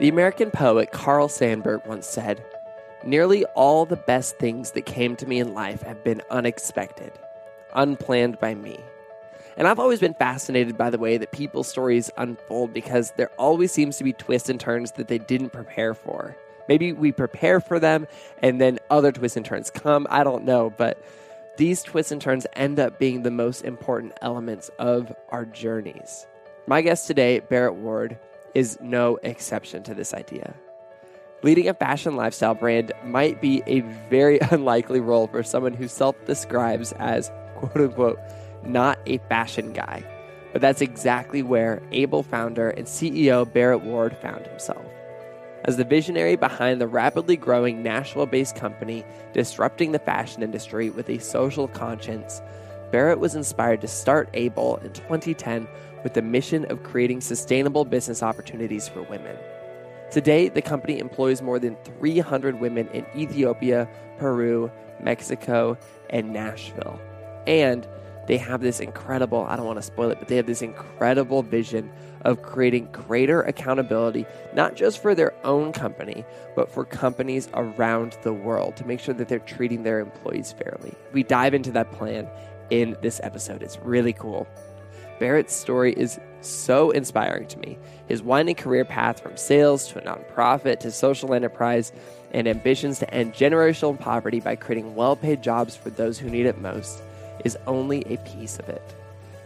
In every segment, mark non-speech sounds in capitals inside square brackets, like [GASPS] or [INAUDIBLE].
The American poet Carl Sandburg once said, Nearly all the best things that came to me in life have been unexpected, unplanned by me. And I've always been fascinated by the way that people's stories unfold because there always seems to be twists and turns that they didn't prepare for. Maybe we prepare for them and then other twists and turns come. I don't know. But these twists and turns end up being the most important elements of our journeys. My guest today, Barrett Ward, is no exception to this idea. Leading a fashion lifestyle brand might be a very [LAUGHS] unlikely role for someone who self describes as quote unquote not a fashion guy. But that's exactly where Able founder and CEO Barrett Ward found himself. As the visionary behind the rapidly growing Nashville based company disrupting the fashion industry with a social conscience, Barrett was inspired to start Able in 2010 with the mission of creating sustainable business opportunities for women. Today, the company employs more than 300 women in Ethiopia, Peru, Mexico, and Nashville. And they have this incredible, I don't want to spoil it, but they have this incredible vision of creating greater accountability, not just for their own company, but for companies around the world to make sure that they're treating their employees fairly. We dive into that plan in this episode. It's really cool. Barrett's story is so inspiring to me. His winding career path from sales to a nonprofit to social enterprise and ambitions to end generational poverty by creating well paid jobs for those who need it most is only a piece of it.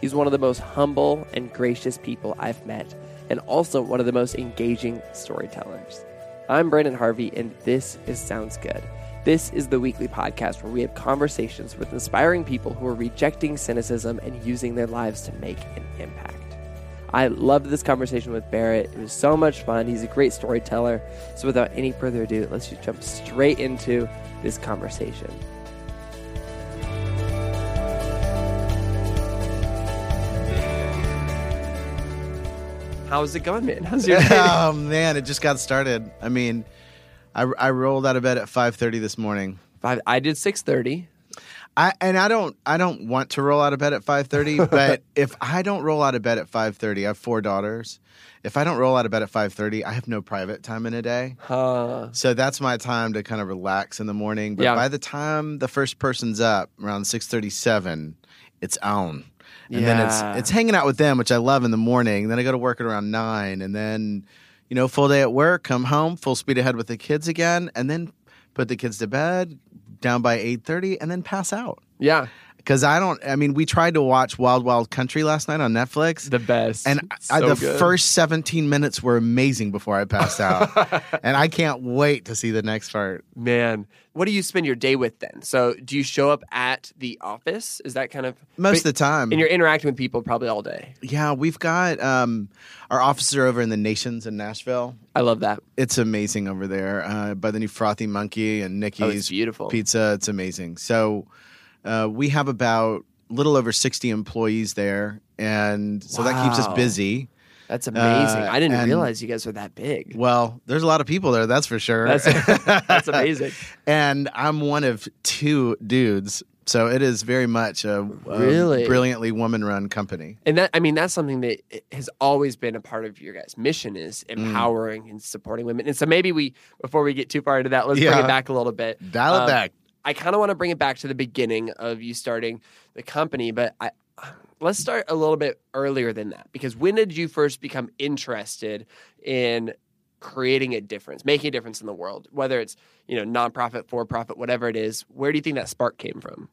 He's one of the most humble and gracious people I've met, and also one of the most engaging storytellers. I'm Brandon Harvey, and this is Sounds Good. This is the weekly podcast where we have conversations with inspiring people who are rejecting cynicism and using their lives to make an impact. I loved this conversation with Barrett. It was so much fun. He's a great storyteller. So, without any further ado, let's just jump straight into this conversation. How's it going, man? How's your [LAUGHS] day? oh man, it just got started. I mean, I, I rolled out of bed at five thirty this morning. Five, I did six thirty. I and I don't I don't want to roll out of bed at five thirty, [LAUGHS] but if I don't roll out of bed at five thirty, I have four daughters. If I don't roll out of bed at five thirty, I have no private time in a day. Huh. So that's my time to kind of relax in the morning. But Yeah. by the time the first person's up around six thirty seven, it's on. And then it's it's hanging out with them, which I love in the morning. Then I go to work at around nine, and then you know full day at work, come home, full speed ahead with the kids again, and then put the kids to bed down by eight thirty, and then pass out. Yeah, Because I don't. I mean, we tried to watch Wild Wild Country last night on Netflix. the best. and I, So the good. first 17 minutes were amazing before I passed out. [LAUGHS] and I can't wait to see the next part. man, what do you spend your day with then? So, do you show up at the office? Is that kind of Most of the time. And you're interacting with people probably all day. yeah, we've got um, our offices are over in the Nations in Nashville. I love that. It's amazing over there uh, by the new Frothy Monkey and Oh, it's Nikki's beautiful. Pizza. It's amazing. So uh, we have about a little over 60 employees there. And so that keeps us busy. That's amazing. Uh, I didn't and- realize you guys were that big. Well, there's a lot of people there, that's for sure. That's [LAUGHS] [LAUGHS] that's amazing. and I'm one of two dudes. So it is very much a, a Really? brilliantly woman-run company. And that I mean that's something that has always been a part of your guys' mission is Mm. empowering and supporting women. And so maybe we before we get too far into that, let's bring it back a little bit. Dial Um, it back. I kind of want to bring it back to the beginning of you starting the company, but I let's start a little bit earlier than that because when did you first become interested in creating a difference, making a difference in the world, whether it's you know nonprofit, for profit, whatever it is? Where do you think that spark came from?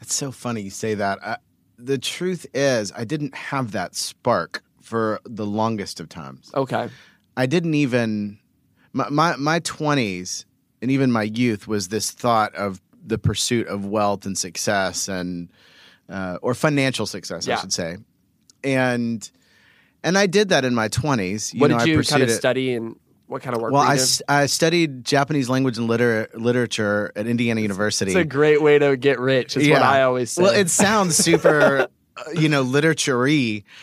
It's so funny you say that. I, the truth is, I didn't have that spark for the longest of times. Okay, I didn't even my my my twenties and even my youth was this thought of the pursuit of wealth and success and uh, or financial success, Yeah. I should say, and and I did that in my twenties. what know, did you kind of it. study and what kind of work? Well, I, I studied Japanese language and liter- literature at Indiana University. It's a great way to get rich. Is what I always say. Well, it sounds super, [LAUGHS] uh, you know, literature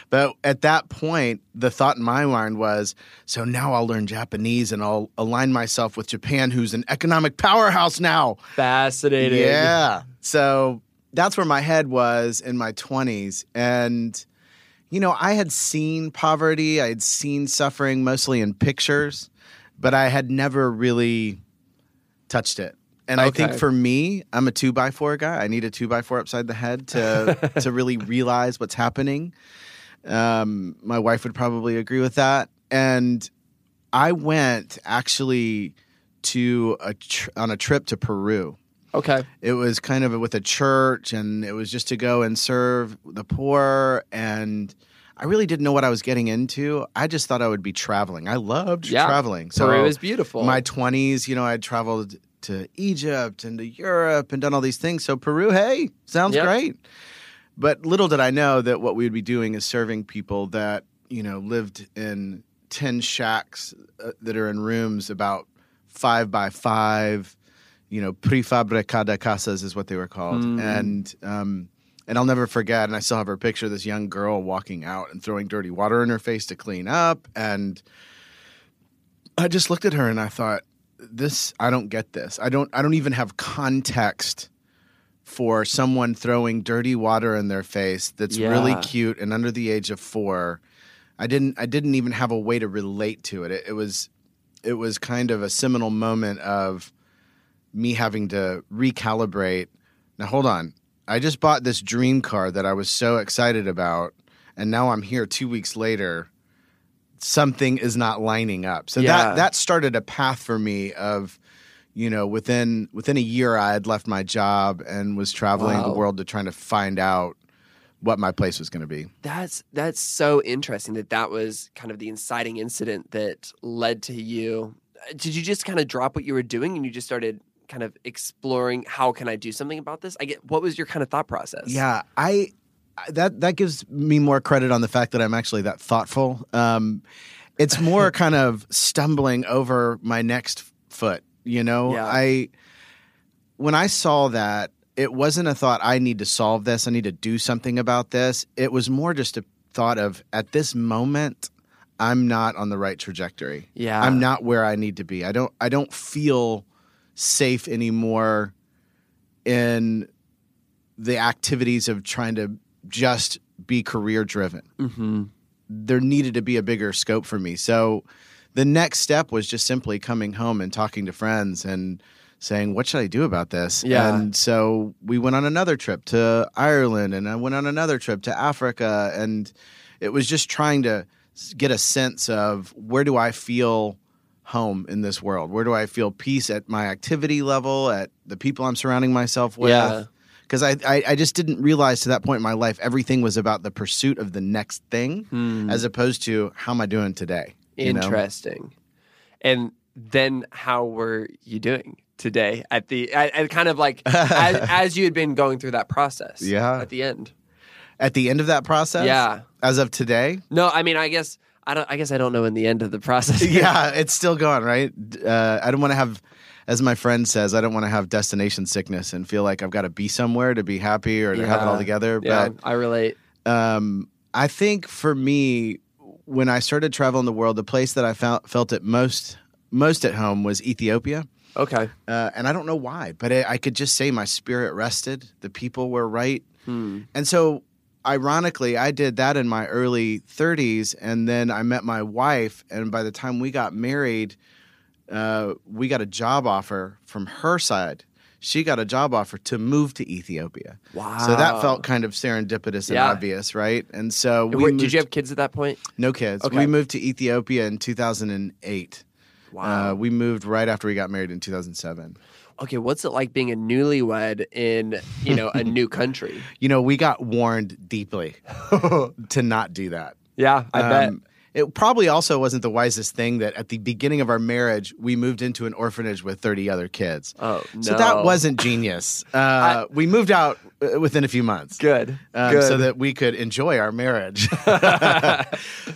but at that point, the thought in my mind was, so now I'll learn Japanese and I'll align myself with Japan, who's an economic powerhouse now. fascinating. Yeah. So that's where my head was in my 20s. And, you know, I had seen poverty, I had seen suffering mostly in pictures. but I had never really touched it. And I think for me, I'm a two by four guy. I need a two by four upside the head to [LAUGHS] to really realize what's happening. Um, my wife would probably agree with that. And I went actually to a tr- on a trip to Peru. Okay. It was kind of with a church, and it was just to go and serve the poor. And I really didn't know what I was getting into. I just thought I would be traveling. I loved Yeah. traveling. So Peru is beautiful. my 20s, you know, I traveled to Egypt and to Europe and done all these things. So Peru, hey, sounds Yep. great. But little did I know that what we would be doing is serving people that, you know, lived in 10 shacks uh, that are in rooms about five by five, you know, prefabricada casas is what they were called. Mm. And, um, and I'll never forget, and I still have her picture, this young girl walking out and throwing dirty water in her face to clean up. And I just looked at her and I thought, this I don't get this. I don't I don't even have context for someone throwing dirty water in their face that's really cute and under the age of 4. I didn't I didn't even have a way to relate to it. It, it was it was kind of a seminal moment of me having to recalibrate. Now hold on. I just bought this dream car that I was so excited about and now I'm here 2 weeks later something is not lining up. So Yeah. that that started a path for me of you know within within a year I had left my job and was traveling the world to trying to find out what my place was going to be. That's that's so interesting that that was kind of the inciting incident that led to you. Did you just kind of drop what you were doing and you just started kind of exploring how can I do something about this? I get what was your kind of thought process? Yeah, I- that that gives me more credit on the fact that I'm actually that thoughtful. Um, it's more [LAUGHS] kind of stumbling over my next foot. You know, Yeah. I when I saw that, it wasn't a thought I need to solve this. I need to do something about this. It was more just a thought of at this moment, I'm not on the right trajectory. Yeah. I'm not where I need to be. I don't I don't feel safe anymore in the activities of trying to just be career driven. Mm-hmm. There needed to be a bigger scope for me. So the next step was just simply coming home and talking to friends and saying, What should I do about this? Yeah. And so we went on another trip to Ireland and I went on another trip to Africa. And it was just trying to get a sense of where do I feel home in this world? Where do I feel peace at my activity level, at the people I'm surrounding myself with? Yeah. Because I, I, I just didn't realize to that point in my life everything was about the pursuit of the next thing Hmm. as opposed to how am I doing today? you know? Interesting. And then how were you doing today at the at, at kind of like [LAUGHS] as, as you had been going through that process? Yeah. At the end. At the end of that process? Yeah. As of today? No, I mean I guess I don't I guess I don't know in the end of the process. [LAUGHS] yeah, [LAUGHS] it's still going, right? Uh, I don't want to have, as my friend says, I don't want to have destination sickness and feel like I've got to be somewhere to be happy or to have it all together. Yeah, But I relate. um, I think for me, when I started traveling the world, the place that I felt felt it most most at home was Ethiopia. Okay. Uh, and I don't know why, but it, I could just say my spirit rested. The people were right. Hmm. And so, ironically, I did that in my early 30s. And then I met my wife. And by the time we got married, uh, we got a job offer from her side. She got a job offer to move to Ethiopia. Wow. So that felt kind of serendipitous and Yeah. obvious, right? And so we moved, did you have kids at that point? no kids. Okay. We moved to Ethiopia in 2008. Wow. Uh, we moved right after we got married in 2007. okay, what's it like being a newlywed in, you know, a new [LAUGHS] country? You know, we got warned deeply [LAUGHS] to not do that. Yeah, I bet. Um, It probably also wasn't the wisest thing that at the beginning of our marriage, we moved into an orphanage with 30 other kids. Oh, no. So that wasn't genius. [LAUGHS] Uh, we moved out uh, within a few months. good. um, good. so that we could enjoy our marriage. [LAUGHS] [LAUGHS]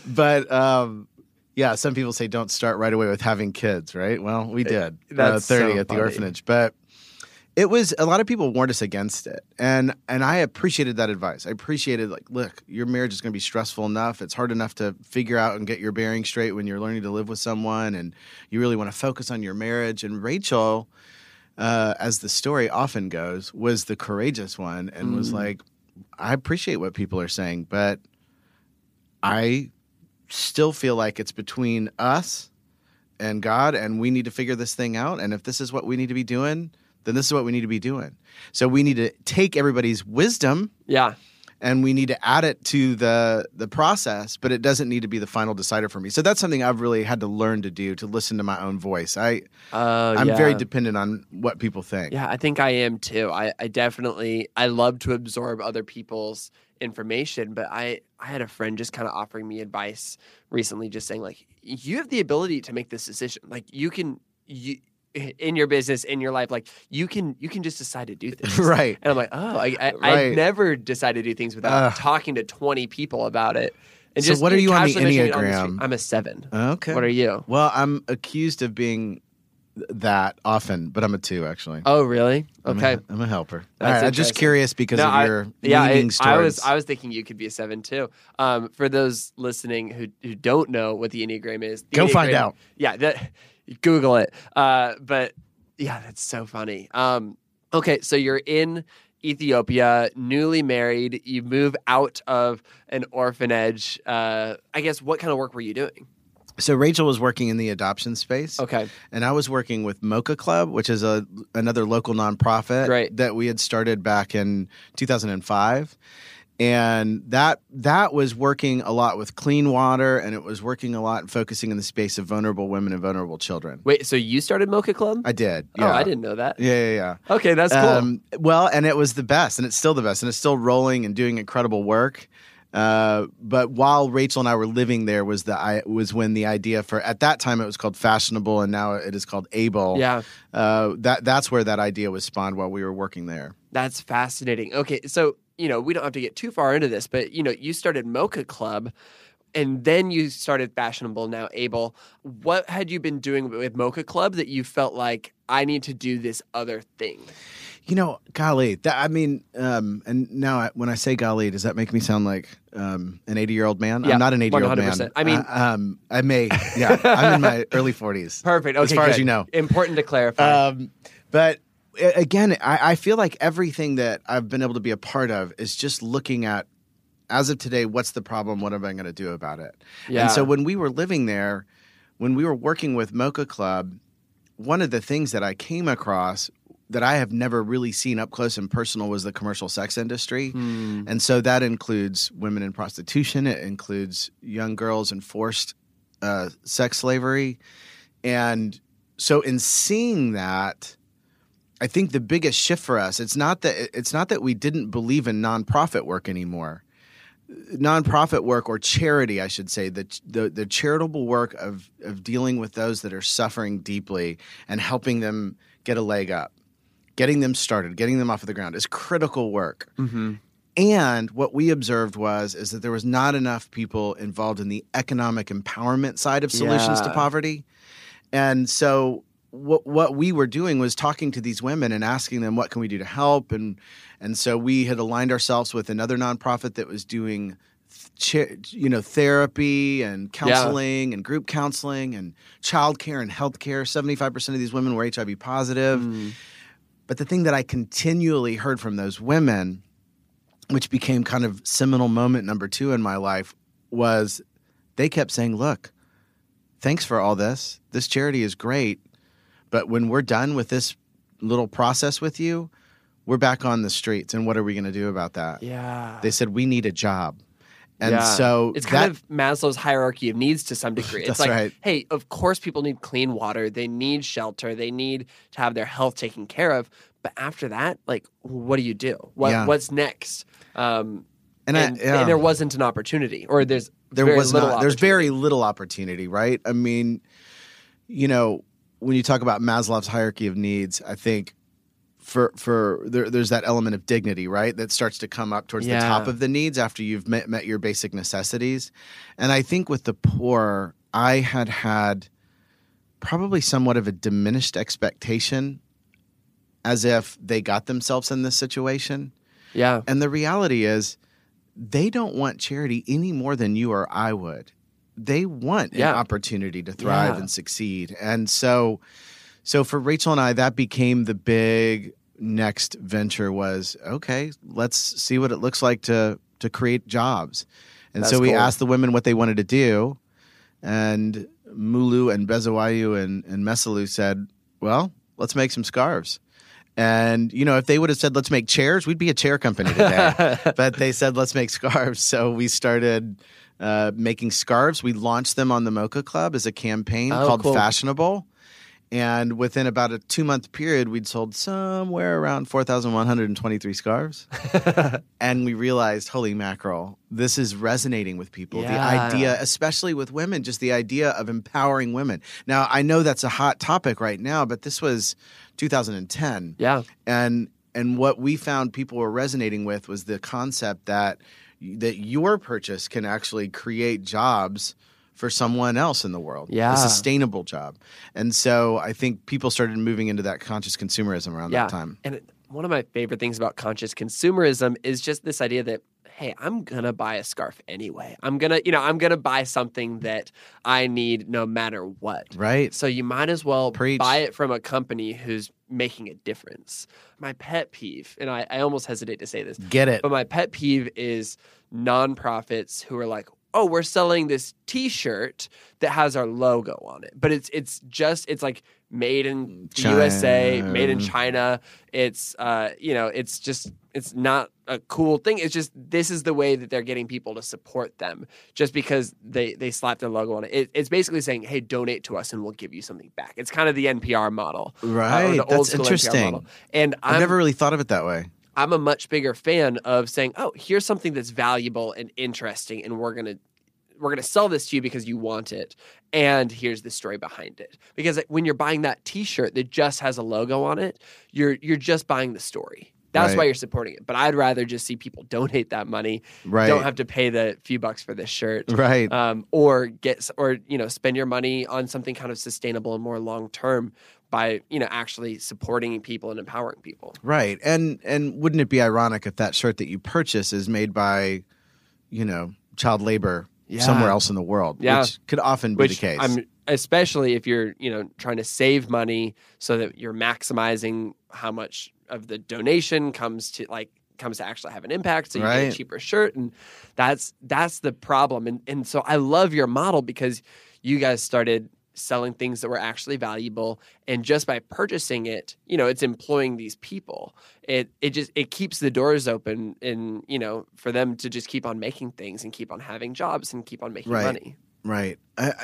but um, yeah, some people say don't start right away with having kids, right? Well, we did. that's uh, 30 so at the funny. orphanage. But it was a lot of people warned us against it. And and I appreciated that advice. I appreciated like, look, your marriage is going to be stressful enough. It's hard enough to figure out and get your bearings straight when you're learning to live with someone and you really want to focus on your marriage. And Rachel uh, as the story often goes, was the courageous one and was Mm. like, I appreciate what people are saying, but I still feel like it's between us and God, and we need to figure this thing out. And if this is what we need to be doing, then this is what we need to be doing. So we need to take everybody's wisdom Yeah. and we need to add it to the the process, but it doesn't need to be the final decider for me. So that's something I've really had to learn to do to listen to my own voice. I Uh, I'm yeah. very dependent on what people think. Yeah, I think I am too. I, I definitely I love to absorb other people's information, but I I had a friend just kind of offering me advice recently, just saying like you have the ability to make this decision. Like you can you in your business in your life like you can you can just decide to do [LAUGHS] things right. and i'm like oh i i, I never decide to do things without Ugh. talking to 20 people about it and So just what are you on the casually mentioning it. Enneagram? i'm a seven Okay. what are you Well, I'm accused of being that often, but I'm a two actually. oh really I'm a- okay I'm a helper. All right, I'm just curious because No, of I- your yeah, I, leanings I was I was thinking you could be a seven too. Um, for those listening who who don't know what the enneagram is, the Go find out. Yeah, that, Google it. Uh, but yeah, that's so funny. Um, okay, so you're in Ethiopia, newly married. You move out of an orphanage. Uh, I guess what kind of work were you doing? So Rachel was working in the adoption space, Okay, and I was working with Mocha Club, which is a another local nonprofit Right. that we had started back in 2005. And that that was working a lot with clean water, and it was working a lot and focusing in the space of vulnerable women and vulnerable children. wait. So you started Mocha Club? I did. Oh, yeah. I didn't know that. Yeah, yeah, yeah. Okay, that's cool. Um, well, and it was the best, and it's still the best, and it's still rolling and doing incredible work. Uh, but while Rachel and I were living there, was the I was when the idea for at that time it was called fashionable, and now it is called able. yeah. Uh, that that's where that idea was spawned while we were working there. That's fascinating. Okay, so you know we don't have to get too far into this, but you know you started Mocha Club, and then you started Fashionable. Now Able, what had you been doing with Mocha Club that you felt like I need to do this other thing? You know, golly, that I mean, um, and now I, when I say golly, does that make me sound like um, an eighty-year-old man? Yeah, I'm not an eighty-year-old man. I mean- Uh, um, I may. Yeah, I'm in my [LAUGHS] early forties. Perfect. Okay, As far as you know. important to clarify. Um, but again, I, I feel like everything that I've been able to be a part of is just looking at, as of today, what's the problem? What am I going to do about it? yeah. And so when we were living there, when we were working with Mocha Club, one of the things that I came across that I have never really seen up close and personal was the commercial sex industry. Hmm. And so that includes women in prostitution, it includes young girls in forced uh, sex slavery. And so in seeing that, I think the biggest shift for us, it's not that it's not that we didn't believe in nonprofit work anymore. Nonprofit work or charity, I should say, the the, the charitable work of of dealing with those that are suffering deeply and helping them get a leg up, getting them started, getting them off of the ground is critical work. Mhm. And what we observed was is that there was not enough people involved in the economic empowerment side of solutions to poverty. And so what what we were doing was talking to these women and asking them what can we do to help and and so we had aligned ourselves with another nonprofit that was doing you know therapy and counseling and group counseling and childcare and healthcare 75% of these women were HIV positive Mm. but the thing that I continually heard from those women, which became kind of seminal moment number two in my life, was they kept saying, Look, thanks for all this. This charity is great. But when we're done with this little process with you, we're back on the streets. And what are we going to do about that? Yeah. They said, We need a job. And Yeah. so it's that, kind of Maslow's hierarchy of needs to some degree. [LAUGHS] It's That's like, right. hey, of course people need clean water, they need shelter, they need to have their health taken care of. But after that, like, what do you do? What Yeah. what's next? Um, and, and, I, yeah. there wasn't an opportunity, or there's there very was little not there's very little opportunity right i mean you know when you talk about maslow's hierarchy of needs i think for for there, there's that element of dignity right that starts to come up towards Yeah. the top of the needs after you've met, met your basic necessities and i think with the poor i had had probably somewhat of a diminished expectation as if they got themselves in this situation yeah, and the reality is, they don't want charity any more than you or I would. They want Yeah. an opportunity to thrive Yeah. and succeed. And so so for Rachel and I, that became the big next venture was okay, let's see what it looks like to to create jobs. And That's so we cool. asked the women what they wanted to do. And Mulu and Bezawayu and, and Mesalu said, well, let's make some scarves. And, you know, if they would have said, let's make chairs, we'd be a chair company today. [LAUGHS] but they said, let's make scarves. So we started uh, making scarves. We launched them on the Mocha Club as a campaign Oh, called cool. Fashionable. And within about a two month period, we'd sold somewhere around 4,123 scarves. [LAUGHS] and we realized, holy mackerel, this is resonating with people. The idea, especially with women, just the idea of empowering women. Now, I know that's a hot topic right now, but this was 2010 Yeah. and and what we found people were resonating with was the concept that that your purchase can actually create jobs for someone else in the world Yeah. a sustainable job and so i think people started moving into that conscious consumerism around yeah. that time And it- one of my favorite things about conscious consumerism is just this idea that hey, I'm going to buy a scarf anyway. I'm going to, you know, I'm going to buy something that I need no matter what. right So you might as well Preach. buy it from a company who's making a difference. My pet peeve, and I, I almost hesitate to say this, get it but my pet peeve is nonprofits who are like, "Oh, we're selling this T-shirt that has our logo on it, but it's it's just it's like made in China. USA, made in China. It's uh, you know, it's just it's not a cool thing. It's just this is the way that they're getting people to support them, just because they they slap their logo on it. it it's basically saying, "Hey, donate to us, and we'll give you something back." It's kind of the NPR model, uh, right old that's interesting model. And i've I'm never really thought of it that way I'm a much bigger fan of saying, "Oh, here's something that's valuable and interesting, and we're gonna we're gonna sell this to you because you want it, and here's the story behind it." Because when you're buying that T-shirt that just has a logo on it, you're you're just buying the story. That's Right. why you're supporting it. But I'd rather just see people donate that money. right Don't have to pay the few bucks for this shirt. right Um, or get or you know spend your money on something kind of sustainable and more long term by you know actually supporting people and empowering people. Right. And and wouldn't it be ironic if that shirt that you purchase is made by, you know, child labor Yeah. somewhere else in the world, Yeah. which could often be which the case. I'm especially if you're you know trying to save money so that you're maximizing how much of the donation comes to like comes to actually have an impact so you get a cheaper shirt and that's that's the problem and and so I love your model because you guys started selling things that were actually valuable and just by purchasing it you know it's employing these people it it just it keeps the doors open and you know for them to just keep on making things and keep on having jobs and keep on making Right. money Right.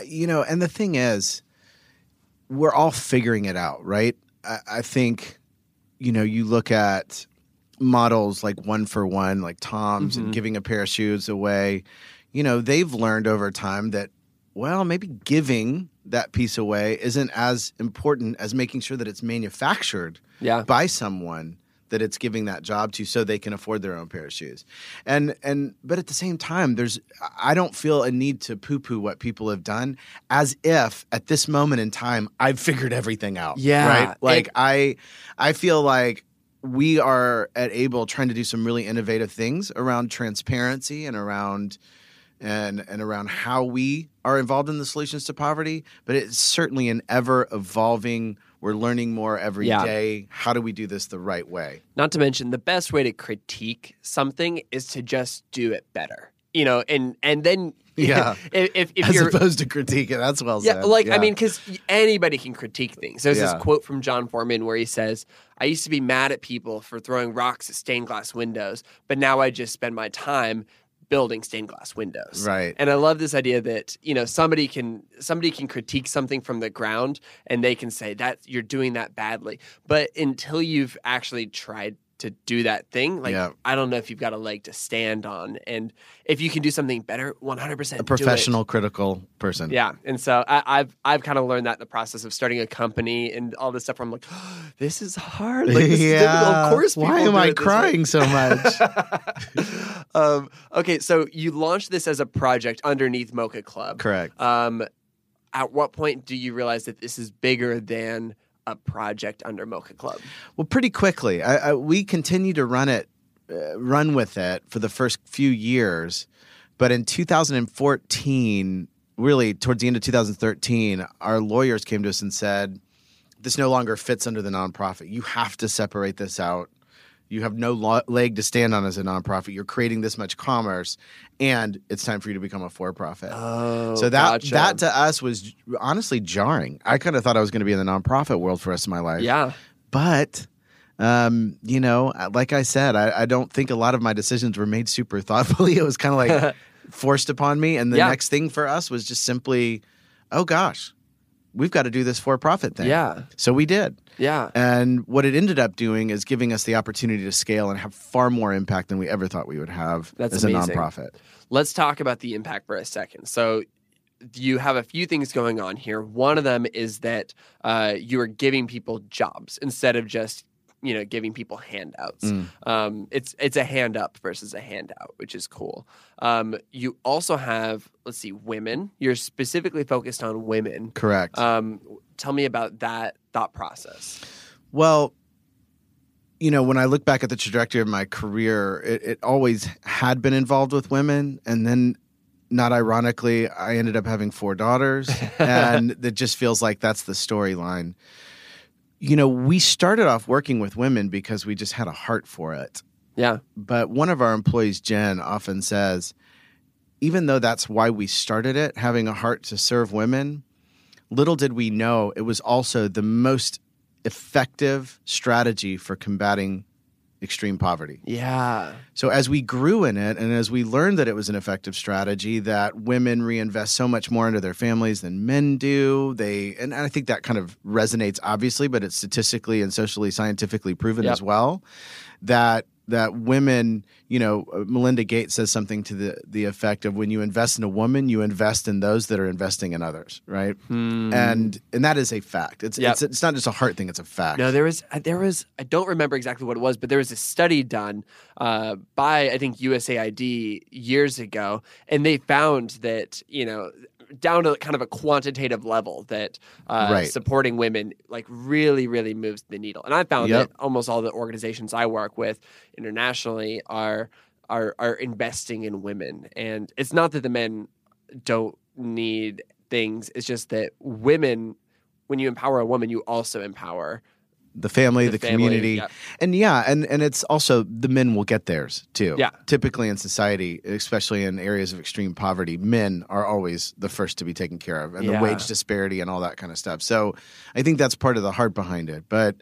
You know, and the thing is, we're all figuring it out, right? I, I think, you know, you look at models like one for one, like Tom's, Mhm. and giving a pair of shoes away. You know, they've learned over time that, well, maybe giving that piece away isn't as important as making sure that it's manufactured yeah by someone that it's giving that job to so they can afford their own pair of shoes. And and but at the same time there's I don't feel a need to poo-poo what people have done as if at this moment in time I've figured everything out. Yeah. Right? Like And- I I feel like we are at Able trying to do some really innovative things around transparency and around and and around how we are involved in the solutions to poverty, but it's certainly an ever evolving. We're learning more every day. Yeah. How do we do this the right way? Not to mention, the best way to critique something is to just do it better. You know, and and then [LAUGHS] Yeah. if if, if As you're opposed to critique it. That's well yeah, said. like I mean, because anybody can critique things. There's Yeah. this quote from Jon Foreman where he says, "I used to be mad at people for throwing rocks at stained glass windows, but now I just spend my time." Building stained glass windows Right. and i love this idea that you know somebody can somebody can critique something from the ground and they can say that you're doing that badly but until you've actually tried to do that thing like Yeah. i don't know if you've got a leg to stand on and if you can do something better 100% a do it. professional, critical person. Yeah, and so I, I've I've kind of learned that in the process of starting a company and all this stuff. Where I'm like, [GASPS] this is hard. Like this is difficult. Of course, Why am I it way." crying so much? [LAUGHS] [LAUGHS] um, okay, so you launched this as a project underneath Mocha Club. Correct. Um, at what point do you realize that this is bigger than a project under Mocha Club? Well, pretty quickly, I, I, we continue to run it, uh, run with it for the first few years, but in 2014, really towards the end of 2013, our lawyers came to us and said, "This no longer fits under the nonprofit. You have to separate this out. You have no lo- leg to stand on as a nonprofit. You're creating this much commerce, and it's time for you to become a for-profit. Oh, so that gotcha. that to us was honestly jarring. I kind of thought I was going to be in the nonprofit world for the rest of my life. yeah, But um, you know, like I said, I, I don't think a lot of my decisions were made super thoughtfully. [LAUGHS] It was kind of like [LAUGHS] forced upon me. And the Yeah. next thing for us was just simply, oh gosh, we've got to do this for-profit thing. yeah, So we did. yeah. And what it ended up doing is giving us the opportunity to scale and have far more impact than we ever thought we would have That's as amazing. a nonprofit. Let's talk about the impact for a second. So, you have a few things going on here. One of them is that uh, you are giving people jobs instead of just you know giving people handouts. Mm. Um, it's it's a hand up versus a handout, which is cool. Um, you also have let's see, women. You're specifically focused on women. Correct. Um, tell me about that thought process. Well, you know, when I look back at the trajectory of my career, it, it always had been involved with women. And then, not ironically, I ended up having four daughters. [LAUGHS] and it just feels like that's the storyline. You know, we started off working with women because we just had a heart for it. Yeah, But one of our employees, Jen, often says, even though that's why we started it, having a heart to serve women, little did we know it was also the most effective strategy for combating extreme poverty. yeah, So as we grew in it and as we learned that it was an effective strategy that women reinvest so much more into their families than men do, they and I think that kind of resonates obviously, but it's statistically and socially scientifically proven Yep. as well that that women, you know, uh, Melinda Gates says something to the the effect of when you invest in a woman, you invest in those that are investing in others, right? Hmm. And and that is a fact. It's Yep. it's it's not just a heart thing, it's a fact. No, there was uh, there was I don't remember exactly what it was, but there was a study done uh, by I think USAID years ago, and they found that you know down to kind of a quantitative level that uh, Right. supporting women like really really moves the needle. And I found Yep. that almost all the organizations I work with internationally are are are investing in women, and it's not that the men don't need things; it's just that women. When you empower a woman, you also empower the family, the, family, community. yeah. And yeah, and and it's also the men will get theirs too. Yeah. Typically in society, especially in areas of extreme poverty, men are always the first to be taken care of and Yeah. the wage disparity and all that kind of stuff. So I think that's part of the heart behind it. But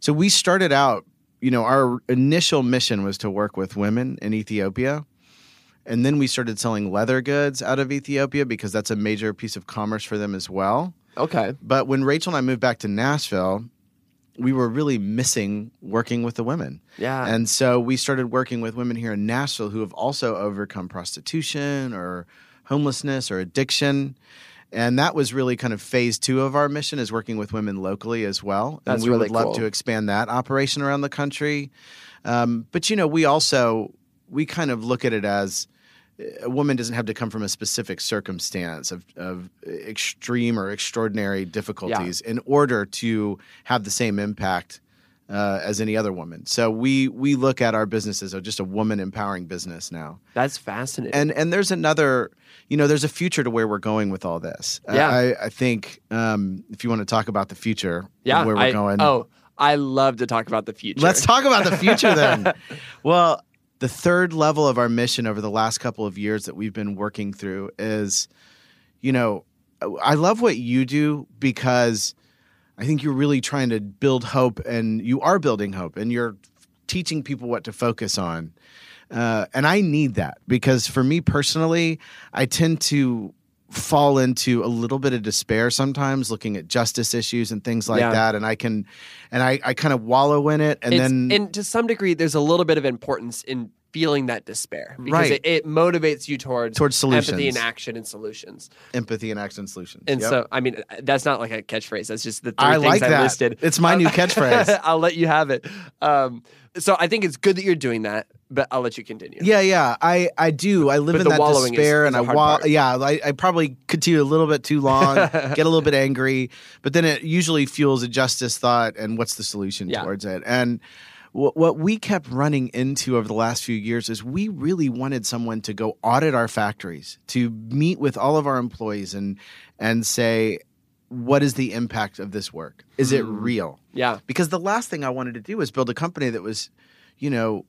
so we started out, you know, our initial mission was to work with women in Ethiopia. And then we started selling leather goods out of Ethiopia because that's a major piece of commerce for them as well. Okay. But when Rachel and I moved back to Nashville, we were really missing working with the women. Yeah. And so we started working with women here in Nashville who have also overcome prostitution or homelessness or addiction. And that was really kind of phase two of our mission is working with women locally as well. That's and we really would love cool. to expand that operation around the country. Um, but you know, we also we kind of look at it as a woman doesn't have to come from a specific circumstance of, of extreme or extraordinary difficulties in order to have the same impact uh, as any other woman. So we we look at our business as a, just a woman empowering business now. That's fascinating. And and there's another, you know, there's a future to where we're going with all this. I- Yeah. I, I think um, if you want to talk about the future, yeah. where we're I- going. Oh, I love to talk about the future. Let's talk about the future then. [LAUGHS] well, the third level of our mission over the last couple of years that we've been working through is, you know, I love what you do because I think you're really trying to build hope and you are building hope and you're teaching people what to focus on. Uh, and I need that because for me personally, I tend to fall into a little bit of despair sometimes looking at justice issues and things like Yeah. that. And I can, and I, I kind of wallow in it. And It's- then, and to some degree, there's a little bit of importance in feeling that despair because Right. it, it motivates you towards Towards empathy and action and solutions. empathy and action and solutions. And Yep. so, I mean, that's not like a catchphrase. That's just the three I things like I that. listed. It's my new catchphrase. [LAUGHS] I'll let you have it. Um, so I think it's good that you're doing that, but I'll let you continue. Yeah, yeah, I, I do. I live But in that wallowing is- despair, is and I hard wall. part. Yeah, I, I probably continue a little bit too long, [LAUGHS] get a little bit angry, but then it usually fuels a justice thought and what's the solution Yeah. towards it. And what what we kept running into over the last few years is we really wanted someone to go audit our factories, to meet with all of our employees and and say, what is the impact of this work? Is it Hmm. real? Yeah. because the last thing I wanted to do was build a company that was, you know,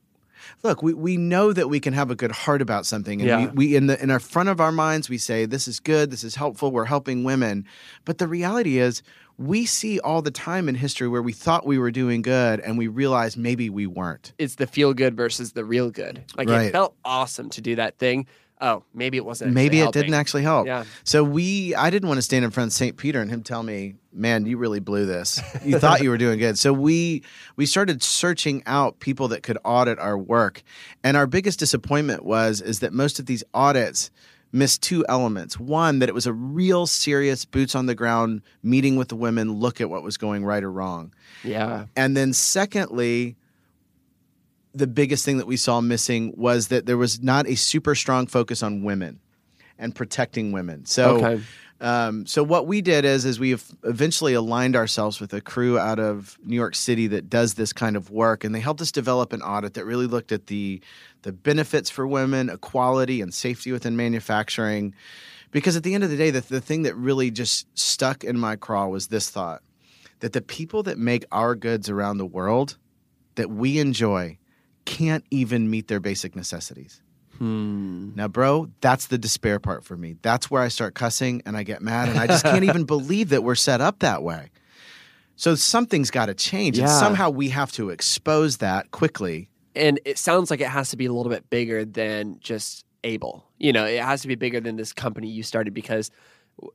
look, we, we know that we can have a good heart about something. And Yeah. we, we in the in our front of our minds, we say, This is good, this is helpful, we're helping women. But the reality is we see all the time in history where we thought we were doing good and we realized maybe we weren't. It's the feel good versus the real good. Like Right. it felt awesome to do that thing. Oh, maybe it wasn't. maybe it actually didn't actually help. Yeah. So we, I didn't want to stand in front of St. Peter and him tell me, "Man, you really blew this. You thought you were doing good." So we we started searching out people that could audit our work, and our biggest disappointment was is that most of these audits missed two elements. One, that it was a real serious boots on the ground meeting with the women, look at what was going right or wrong, Yeah. and then secondly. The biggest thing that we saw missing was that there was not a super strong focus on women and protecting women. So, Okay. um, so what we did is, is we eventually aligned ourselves with a crew out of New York City that does this kind of work, and they helped us develop an audit that really looked at the the benefits for women, equality, and safety within manufacturing. Because at the end of the day, the, the thing that really just stuck in my craw was this thought that the people that make our goods around the world that we enjoy can't even meet their basic necessities. Hmm. Now, bro, that's the despair part for me. That's where I start cussing and I get mad and I just can't even [LAUGHS] believe that we're set up that way. So something's got to change. And somehow we have to expose that quickly. And it sounds like it has to be a little bit bigger than just Able. You know, it has to be bigger than this company you started because,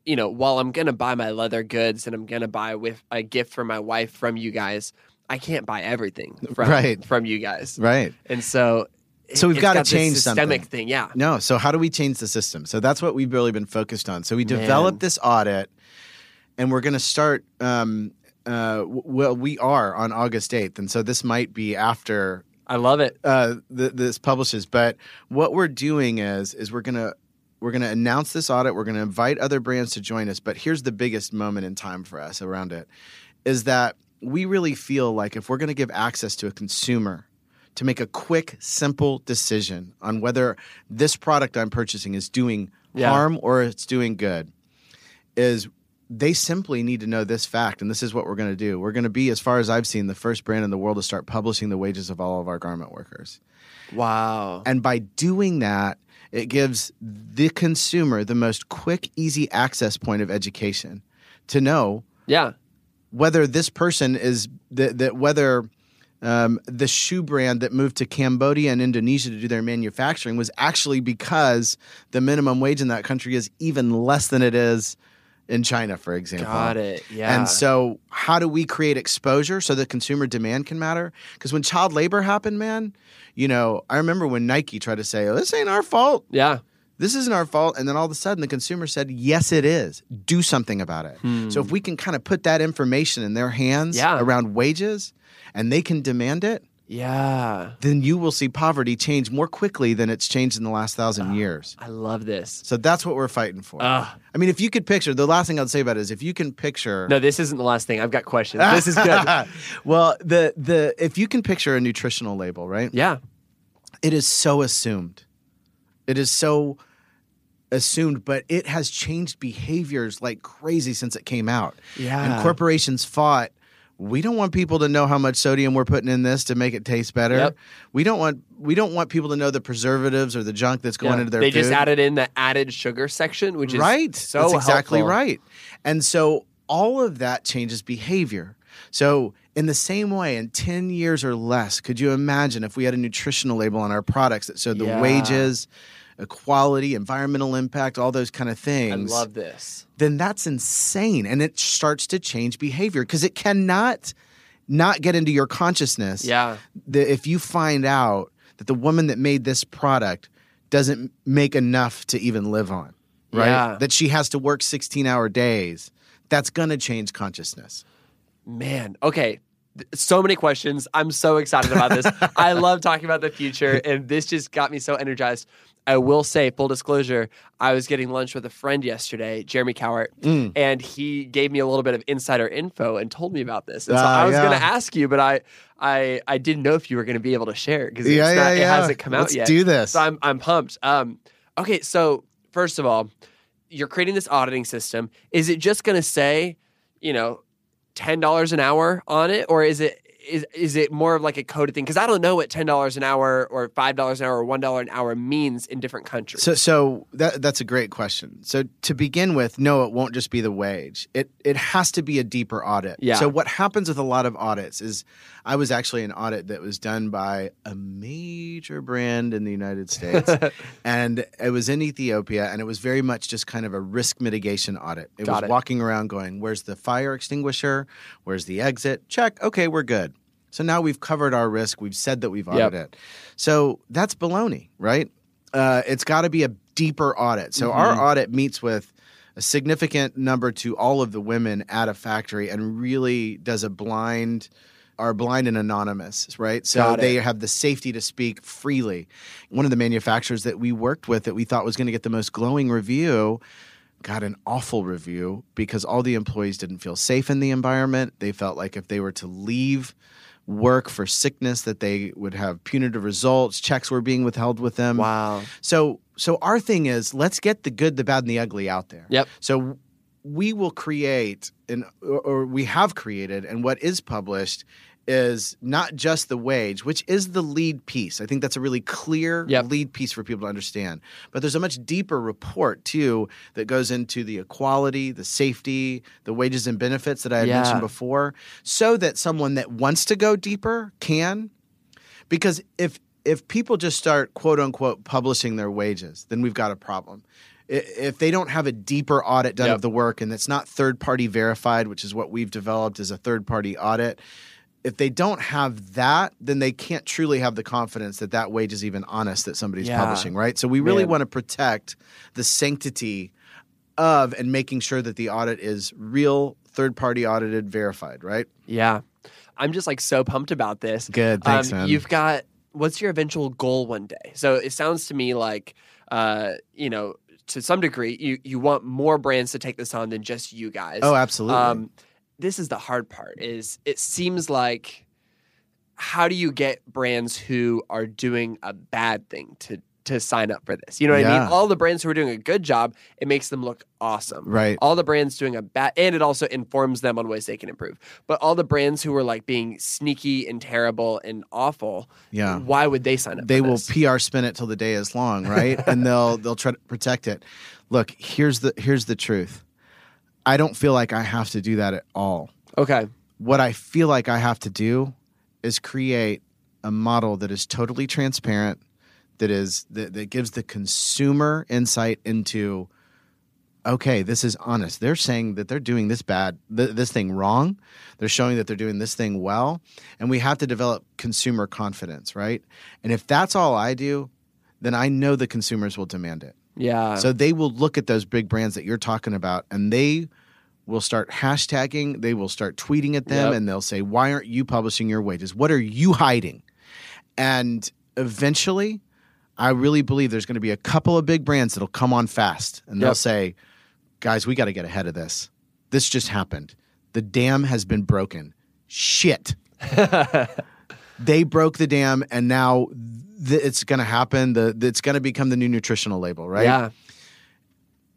you know, while I'm going to buy my leather goods and I'm going to buy with a gift for my wife from you guys, I can't buy everything from, Right. from you guys. Right. And so, So we've it's gotta change systemic something. thing. Yeah. No. So how do we change the system? So that's what we've really been focused on. So we developed Man. this audit and we're going to start. Um, uh, w- well, we are on August 8th. And so this might be after I love it. uh, th- this publishes. But what we're doing is is we're gonna we're gonna announce this audit. We're gonna invite other brands to join us. But here's the biggest moment in time for us around it is that we really feel like if we're gonna give access to a consumer to make a quick, simple decision on whether this product I'm purchasing is doing Yeah. harm or it's doing good, is they simply need to know this fact, and this is what we're going to do. We're going to be, as far as I've seen, the first brand in the world to start publishing the wages of all of our garment workers. Wow. And by doing that, it gives the consumer the most quick, easy access point of education to know Yeah. Whether this person is that, that whether um, the shoe brand that moved to Cambodia and Indonesia to do their manufacturing was actually because the minimum wage in that country is even less than it is in China, for example. Got it. Yeah. And so, how do we create exposure so that consumer demand can matter? Because when child labor happened, man, you know, I remember when Nike tried to say, oh, this ain't our fault. yeah. This isn't our fault. And then all of a sudden, the consumer said, yes, it is. Do something about it. Hmm. So, if we can kind of put that information in their hands Yeah. around wages and they can demand it, Yeah. then you will see poverty change more quickly than it's changed in the last thousand years. I love this. So, that's what we're fighting for. Ugh. I mean, if you could picture, the last thing I'd say about it is if you can picture. No, this isn't the last thing. I've got questions. This is good. [LAUGHS] well, the the if you can picture a nutritional label, right? Yeah. It is so assumed. It is so assumed, but it has changed behaviors like crazy since it came out. Yeah. And corporations fought we don't want people to know how much sodium we're putting in this to make it taste better. Yep. We don't want we don't want people to know the preservatives or the junk that's going Yeah. into their they food. just added in the added sugar section, which is right. so That's exactly helpful. right. And so all of that changes behavior. So in the same way, in 10 years or less, could you imagine if we had a nutritional label on our products that showed the Yeah. wages, equality, environmental impact, all those kind of things? I love this. then that's insane. And it starts to change behavior because it cannot not get into your consciousness Yeah. that if you find out that the woman that made this product doesn't make enough to even live on, right? Yeah. That she has to work 16 hour days, that's going to change consciousness. Man. Okay. So many questions. I'm so excited about this. [LAUGHS] I love talking about the future, and this just got me so energized. I will say, full disclosure, I was getting lunch with a friend yesterday, Jeremy Cowart, Mm. and he gave me a little bit of insider info and told me about this. And so Ah, I was yeah. going to ask you, but I, I, I didn't know if you were going to be able to share because Yeah, yeah, it hasn't come out Let's yet. do this. So I'm, I'm pumped. Um, okay, so first of all, you're creating this auditing system. Is it just going to say, you know, ten dollars an hour on it, or is it is is it more of like a coded thing? Because I don't know what ten dollars an hour or five dollars an hour or one dollar an hour means in different countries. So, so that that's a great question. So, to begin with, no, it won't just be the wage. It it has to be a deeper audit. Yeah. So, what happens with a lot of audits is, I was actually an audit that was done by a major brand in the United States, [LAUGHS] and it was in Ethiopia, and it was very much just kind of a risk mitigation audit. It Got was it. walking around going, "Where's the fire extinguisher? Where's the exit? Check. Okay, we're good." So now we've covered our risk. We've said that we've audited it. So that's baloney, right? Uh, it's got to be a deeper audit. So our audit meets with a significant number to all of the women at a factory and really does a blind are blind and anonymous, right? So they have the safety to speak freely. One of the manufacturers that we worked with that we thought was going to get the most glowing review got an awful review because all the employees didn't feel safe in the environment. They felt like if they were to leave work for sickness that they would have punitive results, checks were being withheld with them. wow. So so our thing is let's get the good, the bad and the ugly out there. Yep. So we will create and or, or we have created and what is published is not just the wage, which is the lead piece. I think that's a really clear Yep. lead piece for people to understand. But there's a much deeper report too that goes into the equality, the safety, the wages and benefits that I had Yeah. mentioned before, so that someone that wants to go deeper can. Because if if people just start quote unquote publishing their wages, then we've got a problem. If they don't have a deeper audit done Yep. of the work and it's not third party verified, which is what we've developed as a third party audit, if they don't have that, then they can't truly have the confidence that that wage is even honest that somebody's Yeah. publishing, right? So we really Man. want to protect the sanctity of and making sure that the audit is real, third party audited, verified, right? Yeah. I'm just like so pumped about this. Good, thanks, um, man. You've got what's your eventual goal one day? So it sounds to me like, uh, you know, to some degree, you you want more brands to take this on than just you guys. Oh, absolutely. Um, this is the hard part. Is it seems like how do you get brands who are doing a bad thing to to sign up for this? You know what I mean? All the brands who are doing a good job, it makes them look awesome. right. All the brands doing a bad, and it also informs them on ways they can improve. But all the brands who are like being sneaky and terrible and awful, Yeah. why would they sign up? they will? PR spin it till the day is long, right? and they'll they'll try to protect it. Look, here's the here's the truth. I don't feel like I have to do that at all. okay. What I feel like I have to do is create a model that is totally transparent, that is that, that gives the consumer insight into okay, this is honest. They're saying that they're doing this bad, th- this thing wrong. They're showing that they're doing this thing well, and we have to develop consumer confidence, right? And if that's all I do, then I know the consumers will demand it. Yeah. So they will look at those big brands that you're talking about and they will start hashtagging, they will start tweeting at them Yep. and they'll say, Why aren't you publishing your wages? What are you hiding? And eventually, I really believe there's going to be a couple of big brands that'll come on fast and they'll say, Guys, we got to get ahead of this. This just happened. The dam has been broken. Shit. [LAUGHS] they broke the dam and now th- it's going to happen. The, it's going to become the new nutritional label, right? Yeah.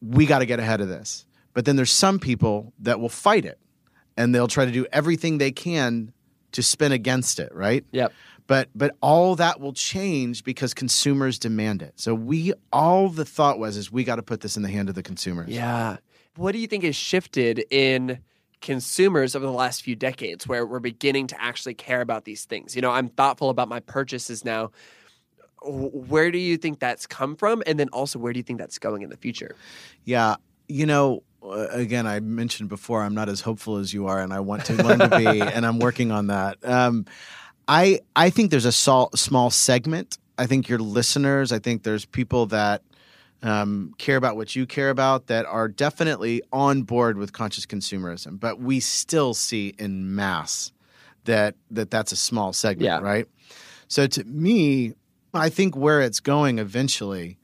we got to get ahead of this. But then there's some people that will fight it and they'll try to do everything they can to spin against it, right? Yep. But but all that will change because consumers demand it. So we all the thought was is we got to put this in the hand of the consumers. Yeah. What do you think has shifted in consumers over the last few decades where we're beginning to actually care about these things? You know, I'm thoughtful about my purchases now. Where do you think that's come from? And then also, where do you think that's going in the future? Yeah, you know, uh, again, I mentioned before, I'm not as hopeful as you are, and I want to learn to be, [LAUGHS] and I'm working on that. Um, I I think there's a sol- small segment. I think your listeners. I think there's people that um, care about what you care about that are definitely on board with conscious consumerism, but we still see in mass that that that's a small segment, Yeah. right? So to me, I think where it's going eventually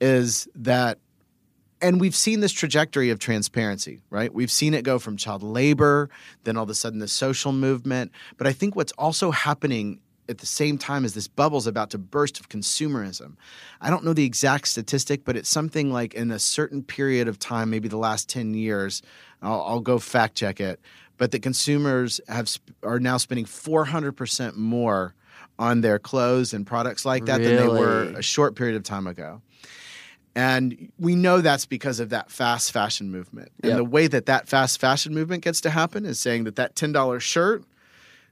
is that and we've seen this trajectory of transparency, right? We've seen it go from child labor, then all of a sudden the social movement. But I think what's also happening at the same time as this bubble's about to burst of consumerism. I don't know the exact statistic, but it's something like in a certain period of time, maybe the last 10 years, I'll, I'll go fact check it, but the consumers have are now spending 400% more on their clothes and products like that than they were a short period of time ago. And we know that's because of that fast fashion movement. And Yep. the way that that fast fashion movement gets to happen is saying that that $10 shirt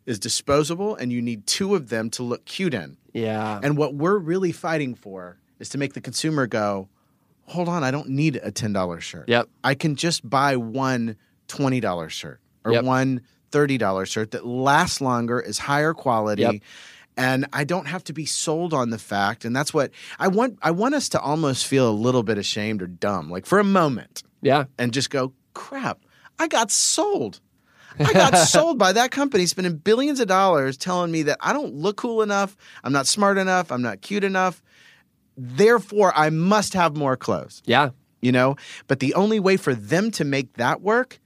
is disposable and you need two of them to look cute in. Yeah. And what we're really fighting for is to make the consumer go, hold on, I don't need a $10 shirt. Yep. I can just buy one $20 shirt or Yep. one $30 shirt that lasts longer, is higher quality. Yep. And I don't have to be sold on the fact. And that's what I want. I want us to almost feel a little bit ashamed or dumb, like for a moment, Yeah. and just go, crap, I got sold. I got [LAUGHS] sold by that company spending billions of dollars telling me that I don't look cool enough, I'm not smart enough, I'm not cute enough. Therefore, I must have more clothes, Yeah. you know? But the only way for them to make that work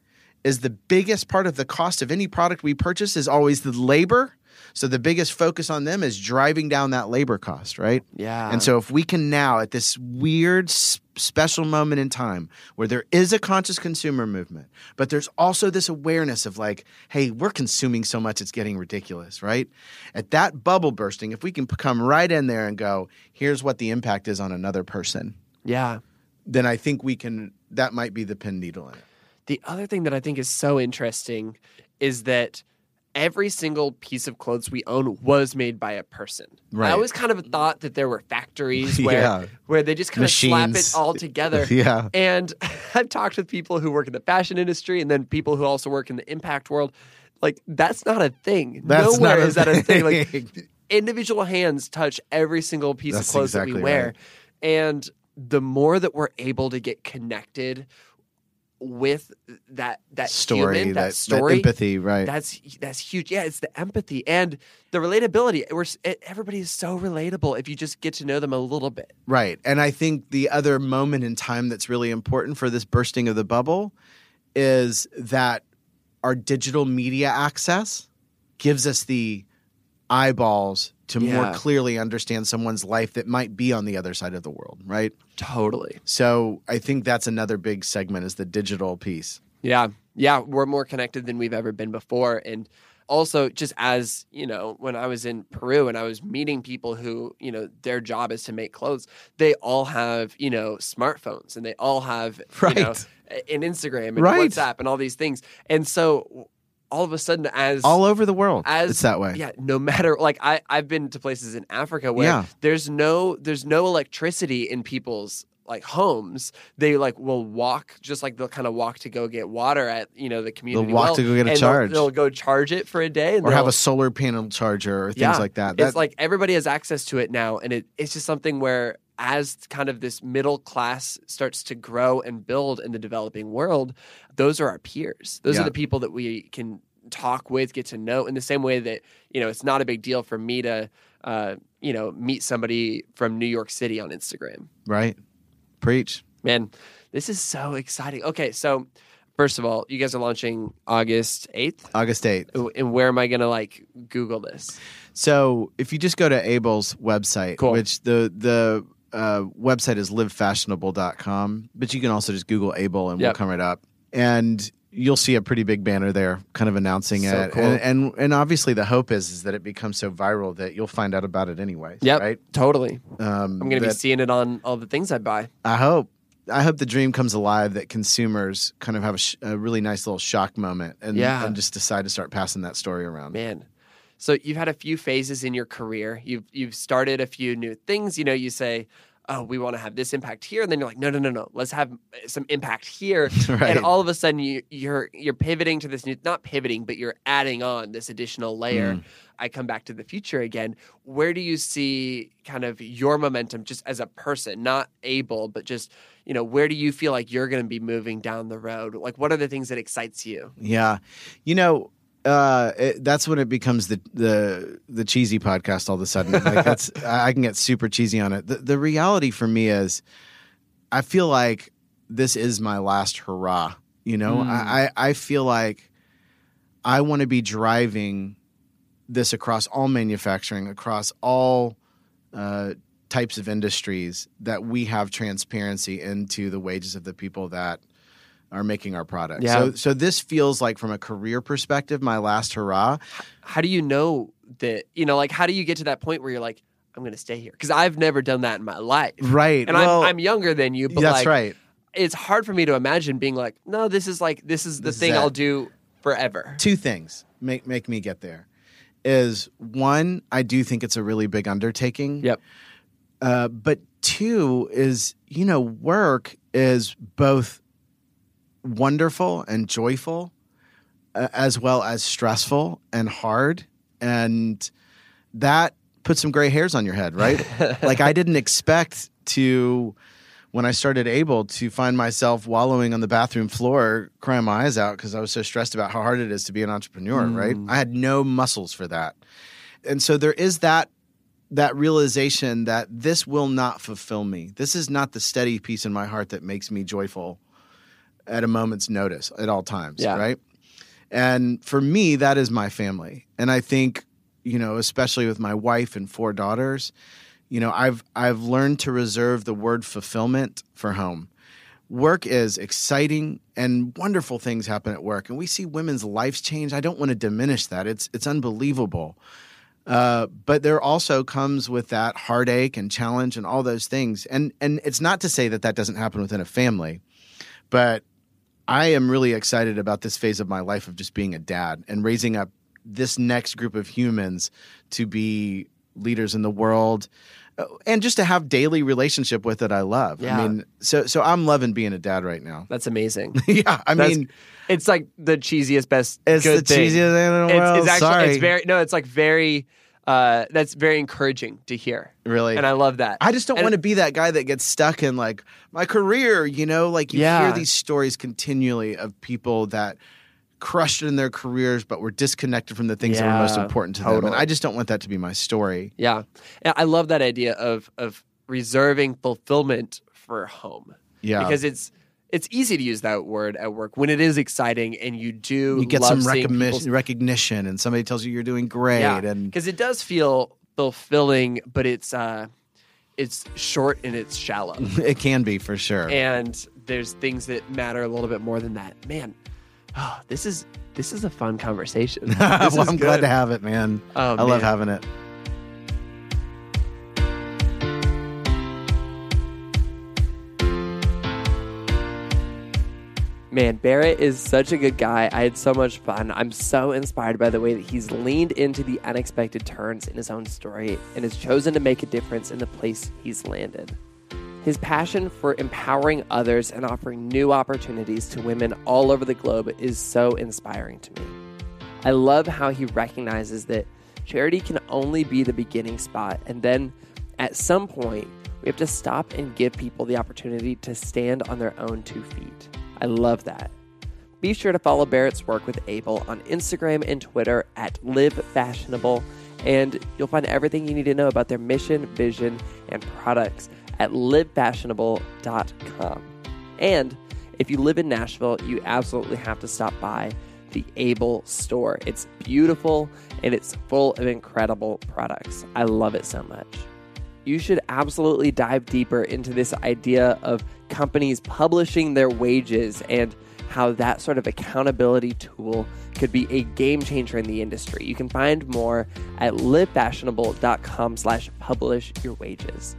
is the biggest part of the cost of any product we purchase is always the labor. So the biggest focus on them is driving down that labor cost, right? Yeah. And so, if we can now, at this weird, special moment in time where there is a conscious consumer movement, but there's also this awareness of like, hey, we're consuming so much, it's getting ridiculous, right? At that bubble bursting, if we can come right in there and go, here's what the impact is on another person, yeah. then I think we can, that might be the pin needle in it. The other thing that I think is so interesting is that every single piece of clothes we own was made by a person. Right. I always kind of thought that there were factories [LAUGHS] where Yeah. where they just kind of slap it all together. [LAUGHS] Yeah. And [LAUGHS] I've talked with people who work in the fashion industry and then people who also work in the impact world. Like that's not a thing. That's Nowhere a is that a thing. Like individual hands touch every single piece That's of clothes that we wear. right. And the more that we're able to get connected with that that story, human, that, that, story, that empathy, right? that's that's huge. Yeah, it's the empathy and the relatability. We're it, everybody is so relatable if you just get to know them a little bit. Right. And I think the other moment in time that's really important for this bursting of the bubble is that our digital media access gives us the eyeballs to more clearly understand someone's life that might be on the other side of the world, right? Totally. So I think that's another big segment is the digital piece. Yeah. Yeah. We're more connected than we've ever been before. And also, just as, you know, when I was in Peru and I was meeting people who, you know, their job is to make clothes, they all have, you know, smartphones and they all have, you know, Right. an Instagram and Right. WhatsApp and all these things. And so all of a sudden, as All over the world. as it's that way. Yeah, no matter [LAUGHS] like I I've been to places in Africa where Yeah. there's no there's no electricity in people's like homes. They like will walk just like they'll kind of walk to go get water at you know the community. they'll walk well, to go get a and they'll- charge. They'll, go charge it for a day and Or have a solar panel charger or things yeah, like that. It's like everybody has access to it now, and it, it's just something where as kind of this middle class starts to grow and build in the developing world, those are our peers. Those Yeah. are the people that we can talk with, get to know in the same way that, you know, it's not a big deal for me to, uh, you know, meet somebody from New York City on Instagram. right. Preach. Man, this is so exciting. Okay, so first of all, you guys are launching August 8th. August 8th. And where am I going to like Google this? So if you just go to Able's website, Cool. which the the uh, website is livefashionable.com, but you can also just Google Able and we'll come right up. And you'll see a pretty big banner there kind of announcing So it. cool. And, and and obviously the hope is is that it becomes so viral that you'll find out about it anyway Yep, Right? totally. Um, I'm going to be seeing it on all the things I buy. I hope. I hope the dream comes alive that consumers kind of have a, sh- a really nice little shock moment and, Yeah. and just decide to start passing that story around. Man. So you've had a few phases in your career. You've you've started a few new things. You know, you say, "Oh, we want to have this impact here," and then you're like, "No, no, no, no. Let's have some impact here." [LAUGHS] Right. And all of a sudden, you, you're you're pivoting to this new, not pivoting, but you're adding on this additional layer. Mm. I come back to the future again. Where do you see kind of your momentum, just as a person, not able, but just you know, where do you feel like you're going to be moving down the road? Like, what are the things that excites you? Yeah, you know, uh, it, that's when it becomes the the the cheesy podcast. All of a sudden, like [LAUGHS] that's I can get super cheesy on it. The, the reality for me is, I feel like this is my last hurrah. You know, Mm. I, I I feel like I want to be driving this across all manufacturing, across all. Uh, types of industries that we have transparency into the wages of the people that are making our product. Yeah. So so this feels like from a career perspective, my last hurrah. How do you know that, you know, like how do you get to that point where you're like, I'm going to stay here? Because I've never done that in my life. Right. And well, I'm, I'm younger than you, but that's like, right. it's hard for me to imagine being like, no, this is like, this is the This thing it. I'll do forever. Two things make make me get there. Is one, I do think it's a really big undertaking. Yep. Uh, but two is, you know, work is both wonderful and joyful, uh, as well as stressful and hard. And that puts some gray hairs on your head, right? [LAUGHS] like, I didn't expect to, when I started Able to find myself wallowing on the bathroom floor, crying my eyes out because I was so stressed about how hard it is to be an entrepreneur, right? I had no muscles for that. And so there is that that realization that this will not fulfill me. This is not the steady peace in my heart that makes me joyful at a moment's notice at all times, Yeah. right? And for me, that is my family. And I think, you know, especially with my wife and four daughters, you know, I've I've learned to reserve the word fulfillment for home. Work is exciting and wonderful things happen at work, and we see women's lives change. I don't want to diminish that. It's it's unbelievable. Uh, but there also comes with that heartache and challenge and all those things. And and it's not to say that that doesn't happen within a family, but I am really excited about this phase of my life of just being a dad and raising up this next group of humans to be leaders in the world uh, and just to have daily relationship with it I love. Yeah. I mean, so so I'm loving being a dad right now. That's amazing. [LAUGHS] yeah, I That's- mean, it's like the cheesiest, best it's the thing. cheesiest thing in the It's, world. it's actually, Sorry. it's very, no, it's like very, uh, that's very encouraging to hear. really. And I love that. I just don't And- want to be that guy that gets stuck in like my career, you know, like you Yeah. hear these stories continually of people that crushed it in their careers but were disconnected from the things that were most important to them. And I just don't want that to be my story. Yeah. And I love that idea of of reserving fulfillment for home. Yeah. Because it's it's easy to use that word at work when it is exciting and you do you get some recognition, recognition and somebody tells you you're doing great yeah, and because it does feel fulfilling, but it's uh it's short and it's shallow. [LAUGHS] it can be for sure. and there's things that matter a little bit more than that. Man, oh, this is this is a fun conversation. [LAUGHS] Well, I'm glad to have it, man. Oh, I love having it. Man, Barrett is such a good guy. I had so much fun. I'm so inspired by the way that he's leaned into the unexpected turns in his own story and has chosen to make a difference in the place he's landed. His passion for empowering others and offering new opportunities to women all over the globe is so inspiring to me. I love how he recognizes that charity can only be the beginning spot, and then at some point, we have to stop and give people the opportunity to stand on their own two feet. I love that. Be sure to follow Barrett's work with Able on Instagram and Twitter at Live Fashionable, and you'll find everything you need to know about their mission, vision, and products at livefashionable.com. And if you live in Nashville, you absolutely have to stop by the Able store. It's beautiful and it's full of incredible products. I love it so much you should absolutely dive deeper into this idea of companies publishing their wages and how that sort of accountability tool could be a game changer in the industry. You can find more at livefashionable.com slash publish your wages.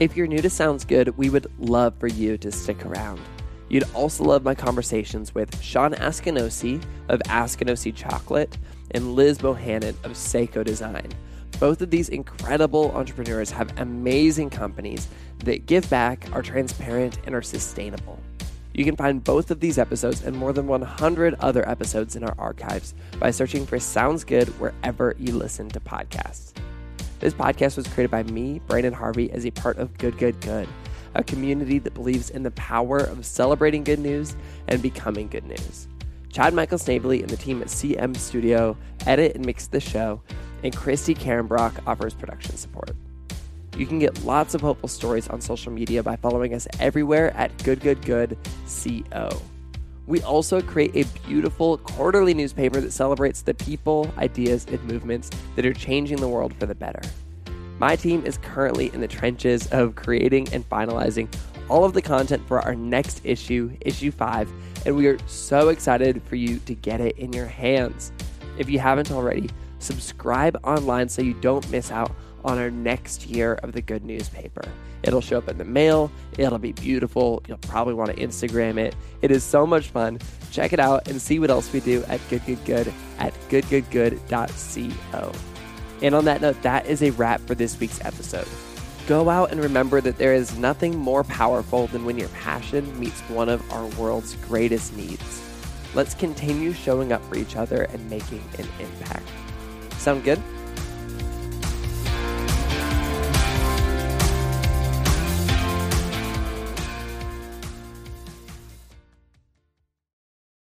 If you're new to Sounds Good, we would love for you to stick around. You'd also love my conversations with Shawn Askinosie of Askinosie Chocolate and Liz Bohannon of Sseko Design. Both of these incredible entrepreneurs have amazing companies that give back, are transparent, and are sustainable. You can find both of these episodes and more than 100 other episodes in our archives by searching for Sounds Good wherever you listen to podcasts. This podcast was created by me, Branden Harvey, as a part of Good Good Good, a community that believes in the power of celebrating good news and becoming good news. Chad Michael Snavely and the team at CM Studio edit and mix the show, and Christy Karenbrock offers production support. You can get lots of hopeful stories on social media by following us everywhere at GoodGoodGoodCO. We also create a beautiful quarterly newspaper that celebrates the people, ideas, and movements that are changing the world for the better. My team is currently in the trenches of creating and finalizing all of the content for our next issue, issue 5, and we are so excited for you to get it in your hands. If you haven't already, subscribe online so you don't miss out on our next year of the Good Newspaper. It'll show up in the mail, it'll be beautiful, you'll probably want to Instagram it. It is so much fun. Check it out and see what else we do at Good Good Good at goodgoodgood.co. And on that note, that is a wrap for this week's episode. Go out and remember that there is nothing more powerful than when your passion meets one of our world's greatest needs. Let's continue showing up for each other and making an impact. Sound good?